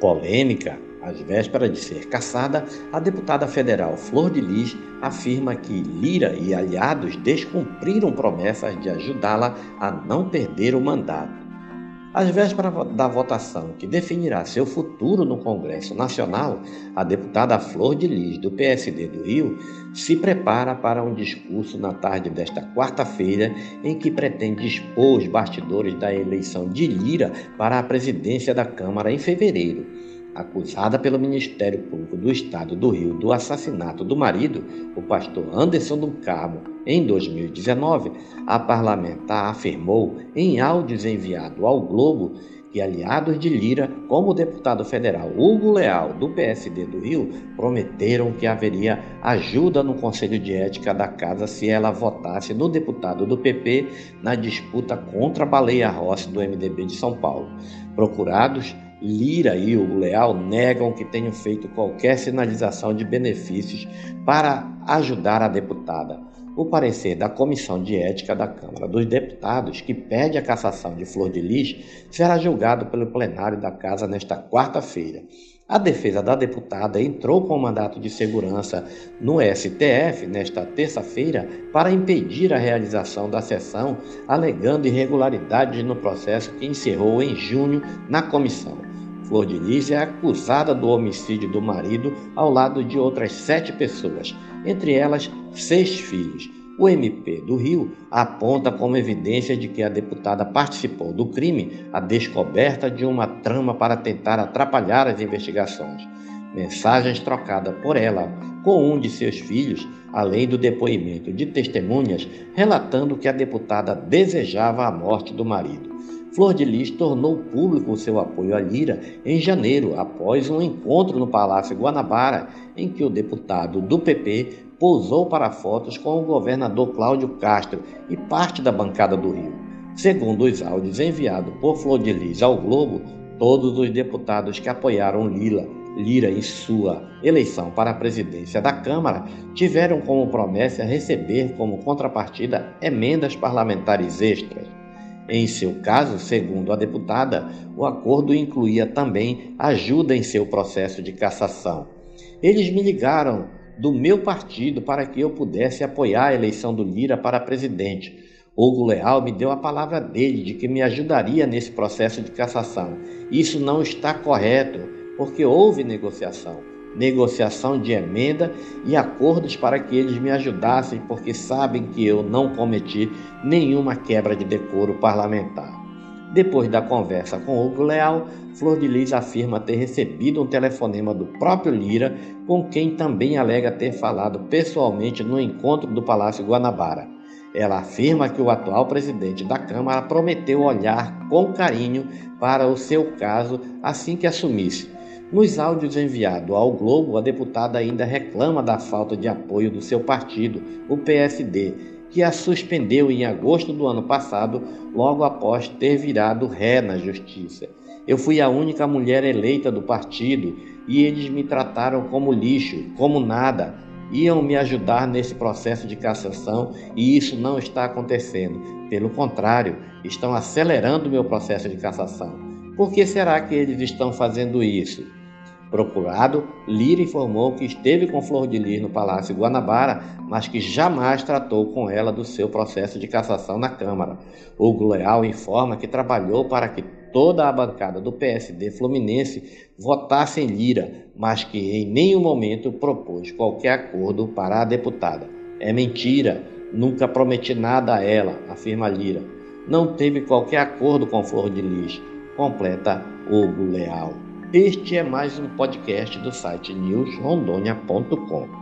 Polêmica, às vésperas de ser caçada, a deputada federal Flor de Lis afirma que Lira e aliados descumpriram promessas de ajudá-la a não perder o mandato. Às vésperas da votação que definirá seu futuro no Congresso Nacional, a deputada Flor de Lis, do PSD do Rio, se prepara para um discurso na tarde desta quarta-feira em que pretende expor os bastidores da eleição de Lira para a presidência da Câmara em fevereiro. Acusada pelo Ministério Público do Estado do Rio do assassinato do marido, o pastor Anderson do Carmo, em 2019, a parlamentar afirmou em áudios enviados ao Globo que aliados de Lira, como o deputado federal Hugo Leal, do PSD do Rio, prometeram que haveria ajuda no Conselho de Ética da Casa se ela votasse no deputado do PP na disputa contra Baleia Rossi do MDB de São Paulo. Procurados, Lira e o Leal negam que tenham feito qualquer sinalização de benefícios para ajudar a deputada. O parecer da Comissão de Ética da Câmara dos Deputados, que pede a cassação de Flor de Lis, será julgado pelo plenário da Casa nesta quarta-feira. A defesa da deputada entrou com mandato de segurança no STF nesta terça-feira para impedir a realização da sessão, alegando irregularidades no processo que encerrou em junho na comissão. Flor de Lis é acusada do homicídio do marido ao lado de outras sete pessoas, entre elas seis filhos. O MP do Rio aponta como evidência de que a deputada participou do crime a descoberta de uma trama para tentar atrapalhar as investigações. Mensagens trocadas por ela com um de seus filhos, além do depoimento de testemunhas relatando que a deputada desejava a morte do marido. Flor de Lis tornou público seu apoio à Lira em janeiro, após um encontro no Palácio Guanabara, em que o deputado do PP pousou para fotos com o governador Cláudio Castro e parte da bancada do Rio. Segundo os áudios enviados por Flor de Lis ao Globo, todos os deputados que apoiaram Lila, Lira em sua eleição para a presidência da Câmara tiveram como promessa receber como contrapartida emendas parlamentares extras. Em seu caso, segundo a deputada, o acordo incluía também ajuda em seu processo de cassação. Eles me ligaram do meu partido para que eu pudesse apoiar a eleição do Lira para presidente. Hugo Leal me deu a palavra dele de que me ajudaria nesse processo de cassação. Isso não está correto, porque houve negociação negociação de emenda e acordos para que eles me ajudassem, porque sabem que eu não cometi nenhuma quebra de decoro parlamentar. Depois da conversa com Hugo Leal, Flor de Lis afirma ter recebido um telefonema do próprio Lira, com quem também alega ter falado pessoalmente no encontro do Palácio Guanabara. Ela afirma que o atual presidente da Câmara prometeu olhar com carinho para o seu caso assim que assumisse nos áudios enviados ao Globo, a deputada ainda reclama da falta de apoio do seu partido, o PSD, que a suspendeu em agosto do ano passado, logo após ter virado ré na justiça. Eu fui a única mulher eleita do partido e eles me trataram como lixo, como nada. Iam me ajudar nesse processo de cassação e isso não está acontecendo. Pelo contrário, estão acelerando meu processo de cassação. Por que será que eles estão fazendo isso? Procurado, Lira informou que esteve com Flor de Lis no Palácio Guanabara, mas que jamais tratou com ela do seu processo de cassação na Câmara. Hugo Leal informa que trabalhou para que toda a bancada do PSD Fluminense votasse em Lira, mas que em nenhum momento propôs qualquer acordo para a deputada. É mentira, nunca prometi nada a ela, afirma Lira. Não teve qualquer acordo com Flor de Lis, completa Hugo Leal. Este é mais um podcast do site newsrondônia.com.